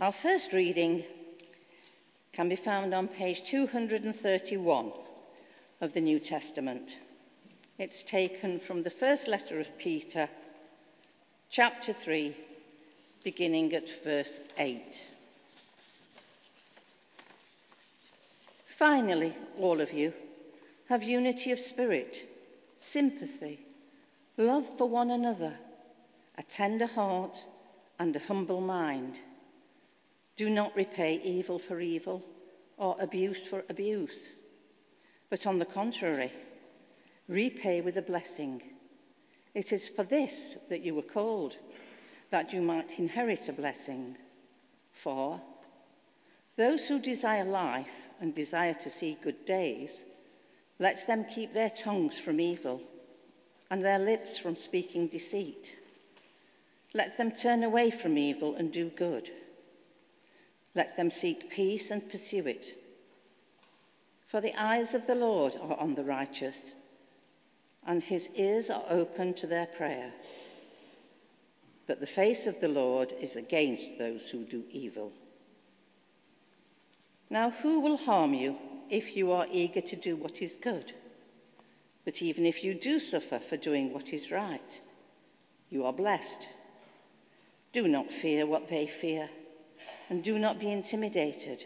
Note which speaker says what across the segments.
Speaker 1: Our first reading can be found on page 231 of the New Testament. It's taken from the first letter of Peter, chapter 3, beginning at verse 8. Finally, all of you, have unity of spirit, sympathy, love for one another, a tender heart, and a humble mind. Do not repay evil for evil or abuse for abuse, but on the contrary, repay with a blessing. It is for this that you were called, that you might inherit a blessing. For those who desire life and desire to see good days, let them keep their tongues from evil and their lips from speaking deceit. Let them turn away from evil and do good. Let them seek peace and pursue it. For the eyes of the Lord are on the righteous, and his ears are open to their prayer. But the face of the Lord is against those who do evil. Now, who will harm you if you are eager to do what is good? But even if you do suffer for doing what is right, you are blessed. Do not fear what they fear and do not be intimidated.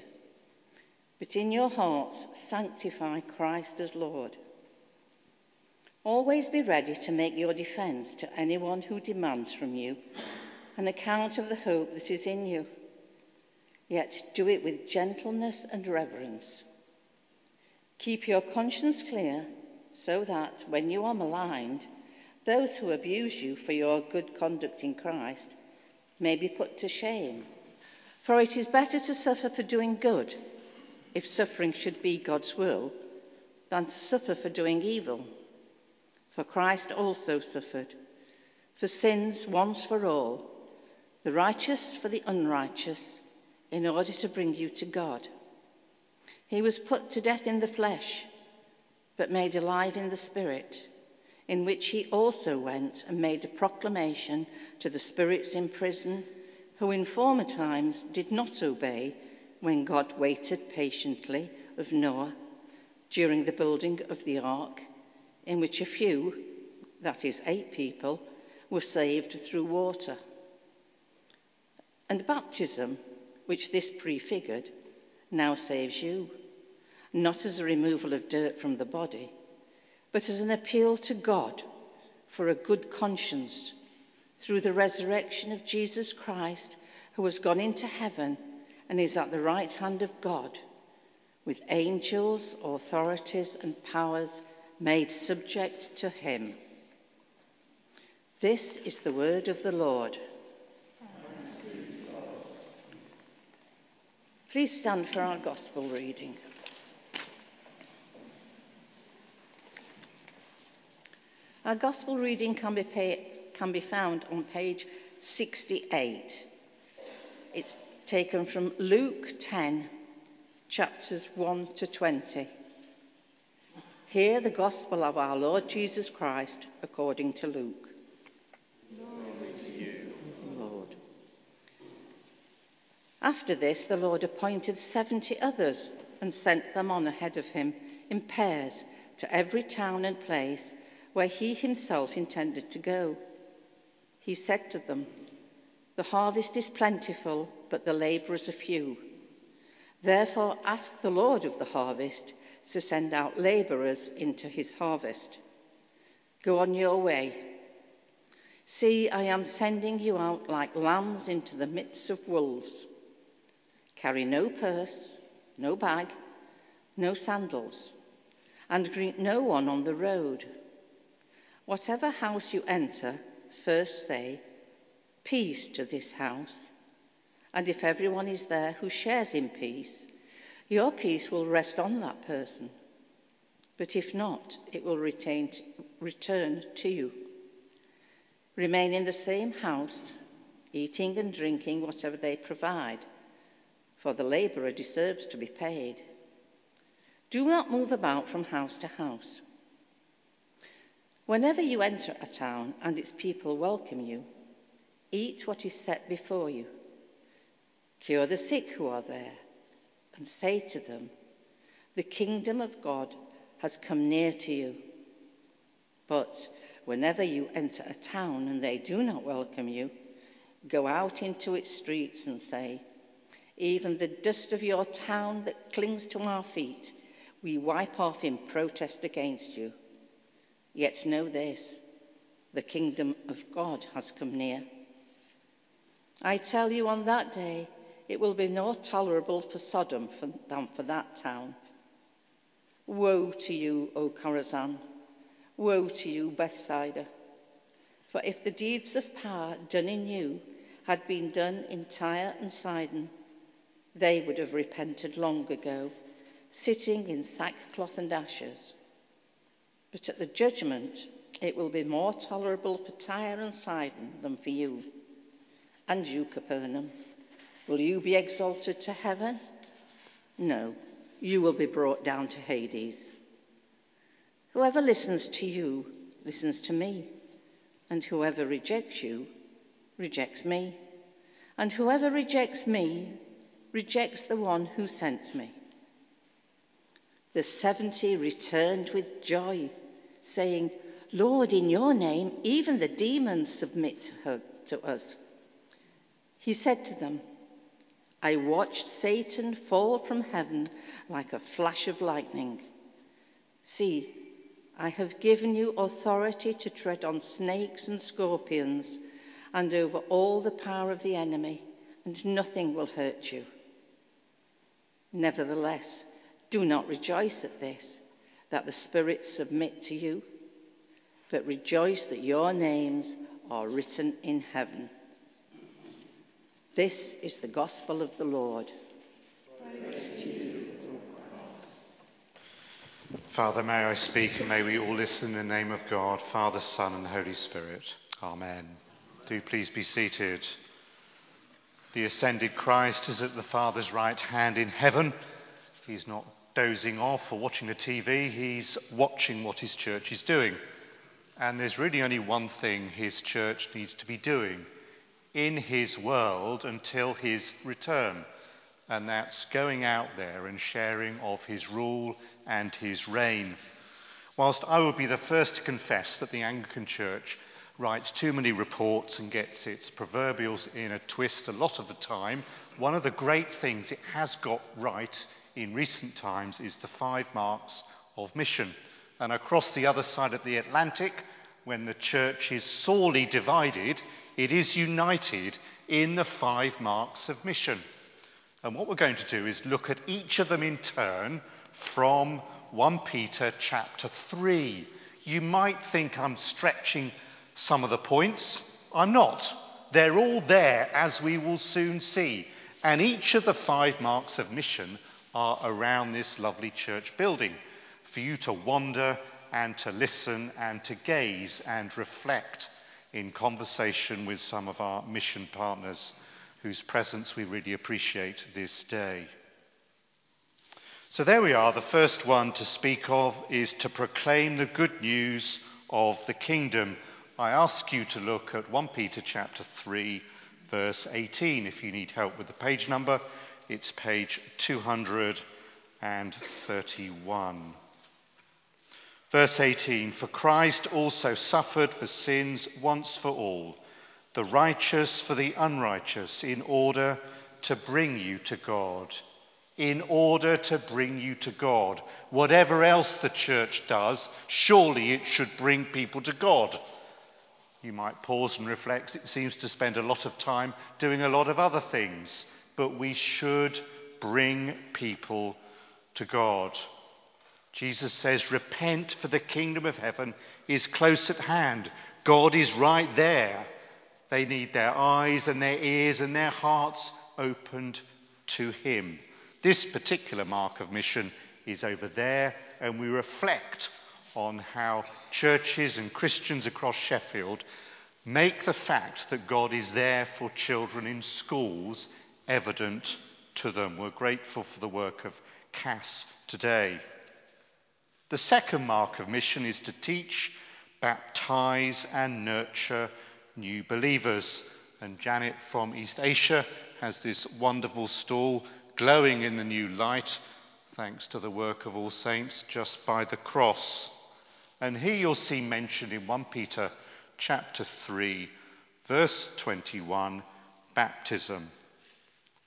Speaker 1: But in your hearts, sanctify Christ as Lord. Always be ready to make your defense to anyone who demands from you an account of the hope that is in you. Yet do it with gentleness and reverence. Keep your conscience clear so that when you are maligned, those who abuse you for your good conduct in Christ may be put to shame. For it is better to suffer for doing good, if suffering should be God's will, than to suffer for doing evil. For Christ also suffered for sins once for all, the righteous for the unrighteous, in order to bring you to God. He was put to death in the flesh, but made alive in the Spirit, in which he also went and made a proclamation to the spirits in prison who in former times did not obey when God waited patiently of Noah during the building of the ark, in which a few, that is, eight people, were saved through water. And the baptism, which this prefigured, now saves you, not as a removal of dirt from the body, but as an appeal to God for a good conscience through the resurrection of Jesus Christ, who has gone into heaven and is at the right hand of God, with angels, authorities, and powers made subject to him. This is the word of the Lord. Please stand for our gospel reading. Our gospel reading can be, can be found on page 68. It's taken from Luke 10, chapters 1 to 20. Hear the gospel of our Lord Jesus Christ according to Luke.
Speaker 2: To you,
Speaker 1: Lord. After this, the Lord appointed 70 others and sent them on ahead of him in pairs to every town and place where he himself intended to go. He said to them, The harvest is plentiful, but the labourers are few. Therefore, ask the Lord of the harvest to send out labourers into his harvest. Go on your way. See, I am sending you out like lambs into the midst of wolves. Carry no purse, no bag, no sandals, and greet no one on the road. Whatever house you enter, first say, Peace to this house. And if everyone is there who shares in peace, your peace will rest on that person. But if not, it will retain, return to you. Remain in the same house, eating and drinking whatever they provide, for the labourer deserves to be paid. Do not move about from house to house. Whenever you enter a town and its people welcome you, eat what is set before you. Cure the sick who are there, and say to them, The kingdom of God has come near to you. But whenever you enter a town and they do not welcome you, go out into its streets and say, Even the dust of your town that clings to our feet, we wipe off in protest against you. Yet know this the kingdom of God has come near. I tell you, on that day, it will be more tolerable for Sodom than for that town. Woe to you, O Chorazin! Woe to you, Bethsaida! For if the deeds of power done in you had been done in Tyre and Sidon, they would have repented long ago, sitting in sackcloth and ashes. But at the judgment, it will be more tolerable for Tyre and Sidon than for you. And you, Capernaum, will you be exalted to heaven? No you will be brought down to Hades. Whoever listens to you listens to me, and whoever rejects you rejects me, and whoever rejects me rejects the one who sent me. The seventy returned with joy, saying, Lord, in your name even the demons submit to us. He said to them, I watched Satan fall from heaven like a flash of lightning. See, I have given you authority to tread on snakes and scorpions and over all the power of the enemy, and nothing will hurt you. Nevertheless, do not rejoice at this, that the spirits submit to you, but rejoice that your names are written in heaven. This is the gospel of the Lord.
Speaker 3: Father, may I speak and may we all listen in the name of God, Father, Son, and Holy Spirit. Amen. Do please be seated. The ascended Christ is at the Father's right hand in heaven. He's not dozing off or watching the TV, he's watching what his church is doing. And there's really only one thing his church needs to be doing in his world until his return. And that's going out there and sharing of his rule and his reign. Whilst I will be the first to confess that the Anglican Church writes too many reports and gets its proverbials in a twist a lot of the time, one of the great things it has got right in recent times is the five marks of mission. And across the other side of the Atlantic, when the church is sorely divided, it is united in the five marks of mission. And what we're going to do is look at each of them in turn from 1 Peter chapter 3. You might think I'm stretching some of the points. I'm not. They're all there, as we will soon see. And each of the five marks of mission are around this lovely church building for you to wander and to listen and to gaze and reflect in conversation with some of our mission partners whose presence we really appreciate this day. So there we are. The first one to speak of is to proclaim the good news of the kingdom. I ask you to look at 1 Peter chapter 3 verse 18 if you need help with the page number. It's page 231. Verse 18 For Christ also suffered for sins once for all, the righteous for the unrighteous, in order to bring you to God. In order to bring you to God. Whatever else the church does, surely it should bring people to God. You might pause and reflect. It seems to spend a lot of time doing a lot of other things, but we should bring people to God. Jesus says, Repent, for the kingdom of heaven is close at hand. God is right there. They need their eyes and their ears and their hearts opened to Him. This particular mark of mission is over there, and we reflect on how churches and Christians across Sheffield make the fact that God is there for children in schools evident to them. We're grateful for the work of Cass today. The second mark of mission is to teach, baptize, and nurture new believers. And Janet from East Asia has this wonderful stall glowing in the new light, thanks to the work of all saints, just by the cross. And here you'll see mentioned in 1 Peter chapter 3, verse 21, baptism.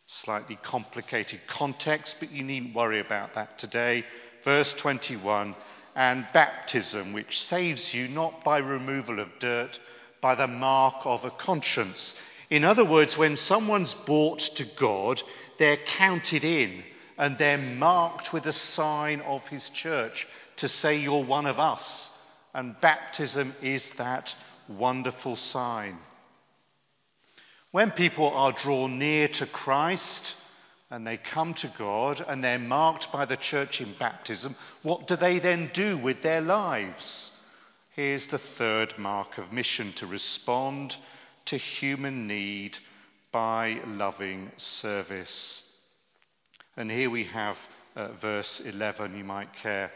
Speaker 3: Slightly complicated context, but you needn't worry about that today. Verse 21 and baptism, which saves you not by removal of dirt, by the mark of a conscience. In other words, when someone's brought to God, they're counted in and they're marked with a sign of his church to say you're one of us. And baptism is that wonderful sign. When people are drawn near to Christ and they come to God and they're marked by the church in baptism, what do they then do with their lives? Here's the third mark of mission to respond to human need by loving service. And here we have uh, verse 11. You might care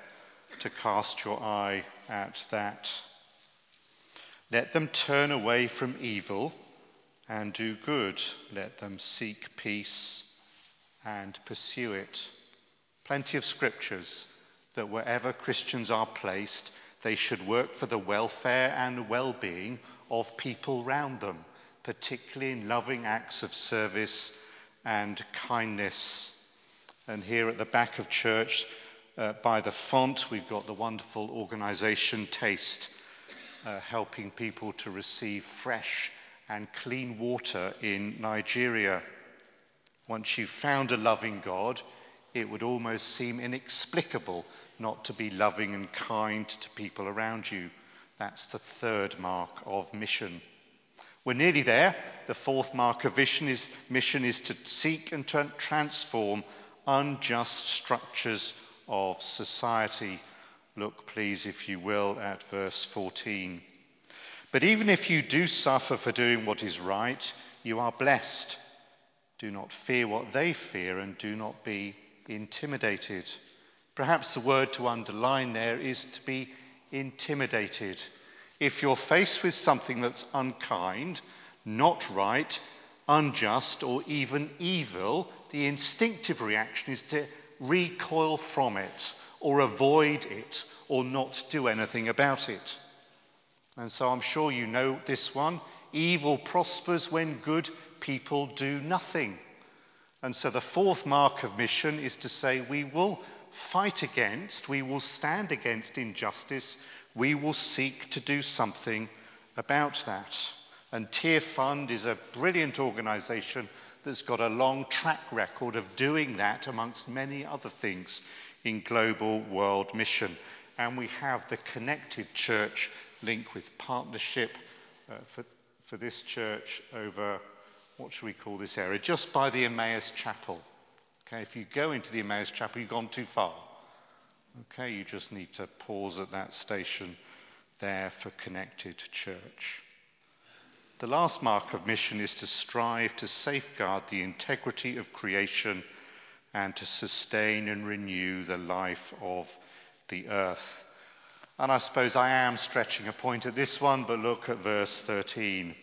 Speaker 3: to cast your eye at that. Let them turn away from evil and do good. Let them seek peace and pursue it. Plenty of scriptures that wherever Christians are placed, they should work for the welfare and well being of people round them, particularly in loving acts of service and kindness. And here at the back of church, uh, by the font, we've got the wonderful organization Taste, uh, helping people to receive fresh and clean water in Nigeria. Once you've found a loving God, it would almost seem inexplicable not to be loving and kind to people around you. That's the third mark of mission. We're nearly there. The fourth mark of mission is, mission is to seek and to transform unjust structures of society. Look, please, if you will, at verse 14. But even if you do suffer for doing what is right, you are blessed. Do not fear what they fear and do not be intimidated. Perhaps the word to underline there is to be intimidated. If you're faced with something that's unkind, not right, unjust, or even evil, the instinctive reaction is to recoil from it, or avoid it, or not do anything about it. And so I'm sure you know this one. Evil prospers when good people do nothing. And so the fourth mark of mission is to say we will fight against, we will stand against injustice, we will seek to do something about that. And Tearfund is a brilliant organisation that's got a long track record of doing that amongst many other things in global world mission. And we have the Connected Church link with partnership uh, for, for this church over, what should we call this area? Just by the Emmaus Chapel. Okay, if you go into the Emmaus Chapel, you've gone too far. Okay, you just need to pause at that station there for Connected Church. The last mark of mission is to strive to safeguard the integrity of creation and to sustain and renew the life of the earth. And I suppose I am stretching a point at this one, but look at verse 13.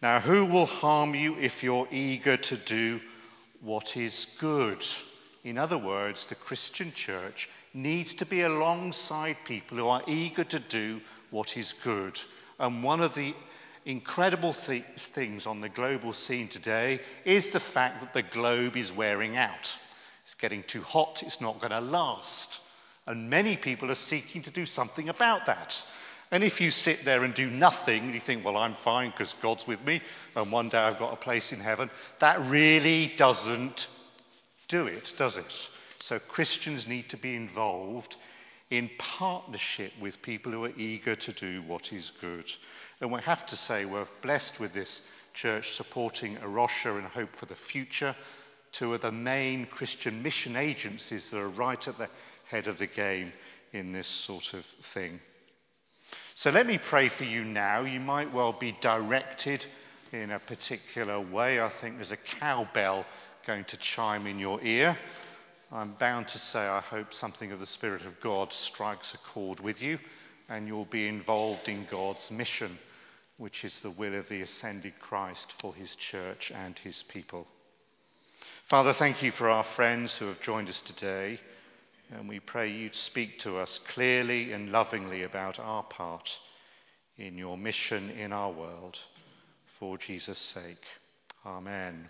Speaker 3: Now, who will harm you if you're eager to do what is good? In other words, the Christian church needs to be alongside people who are eager to do what is good. And one of the incredible th- things on the global scene today is the fact that the globe is wearing out. It's getting too hot, it's not going to last. And many people are seeking to do something about that. And if you sit there and do nothing, you think, well, I'm fine because God's with me, and one day I've got a place in heaven, that really doesn't do it, does it? So Christians need to be involved in partnership with people who are eager to do what is good. And we have to say we're blessed with this church supporting A Rocha and Hope for the Future, two of the main Christian mission agencies that are right at the head of the game in this sort of thing. So let me pray for you now. You might well be directed in a particular way. I think there's a cowbell going to chime in your ear. I'm bound to say, I hope something of the Spirit of God strikes a chord with you and you'll be involved in God's mission which is the will of the ascended Christ for his church and his people. Father, thank you for our friends who have joined us today, and we pray you to speak to us clearly and lovingly about our part in your mission in our world. For Jesus' sake. Amen.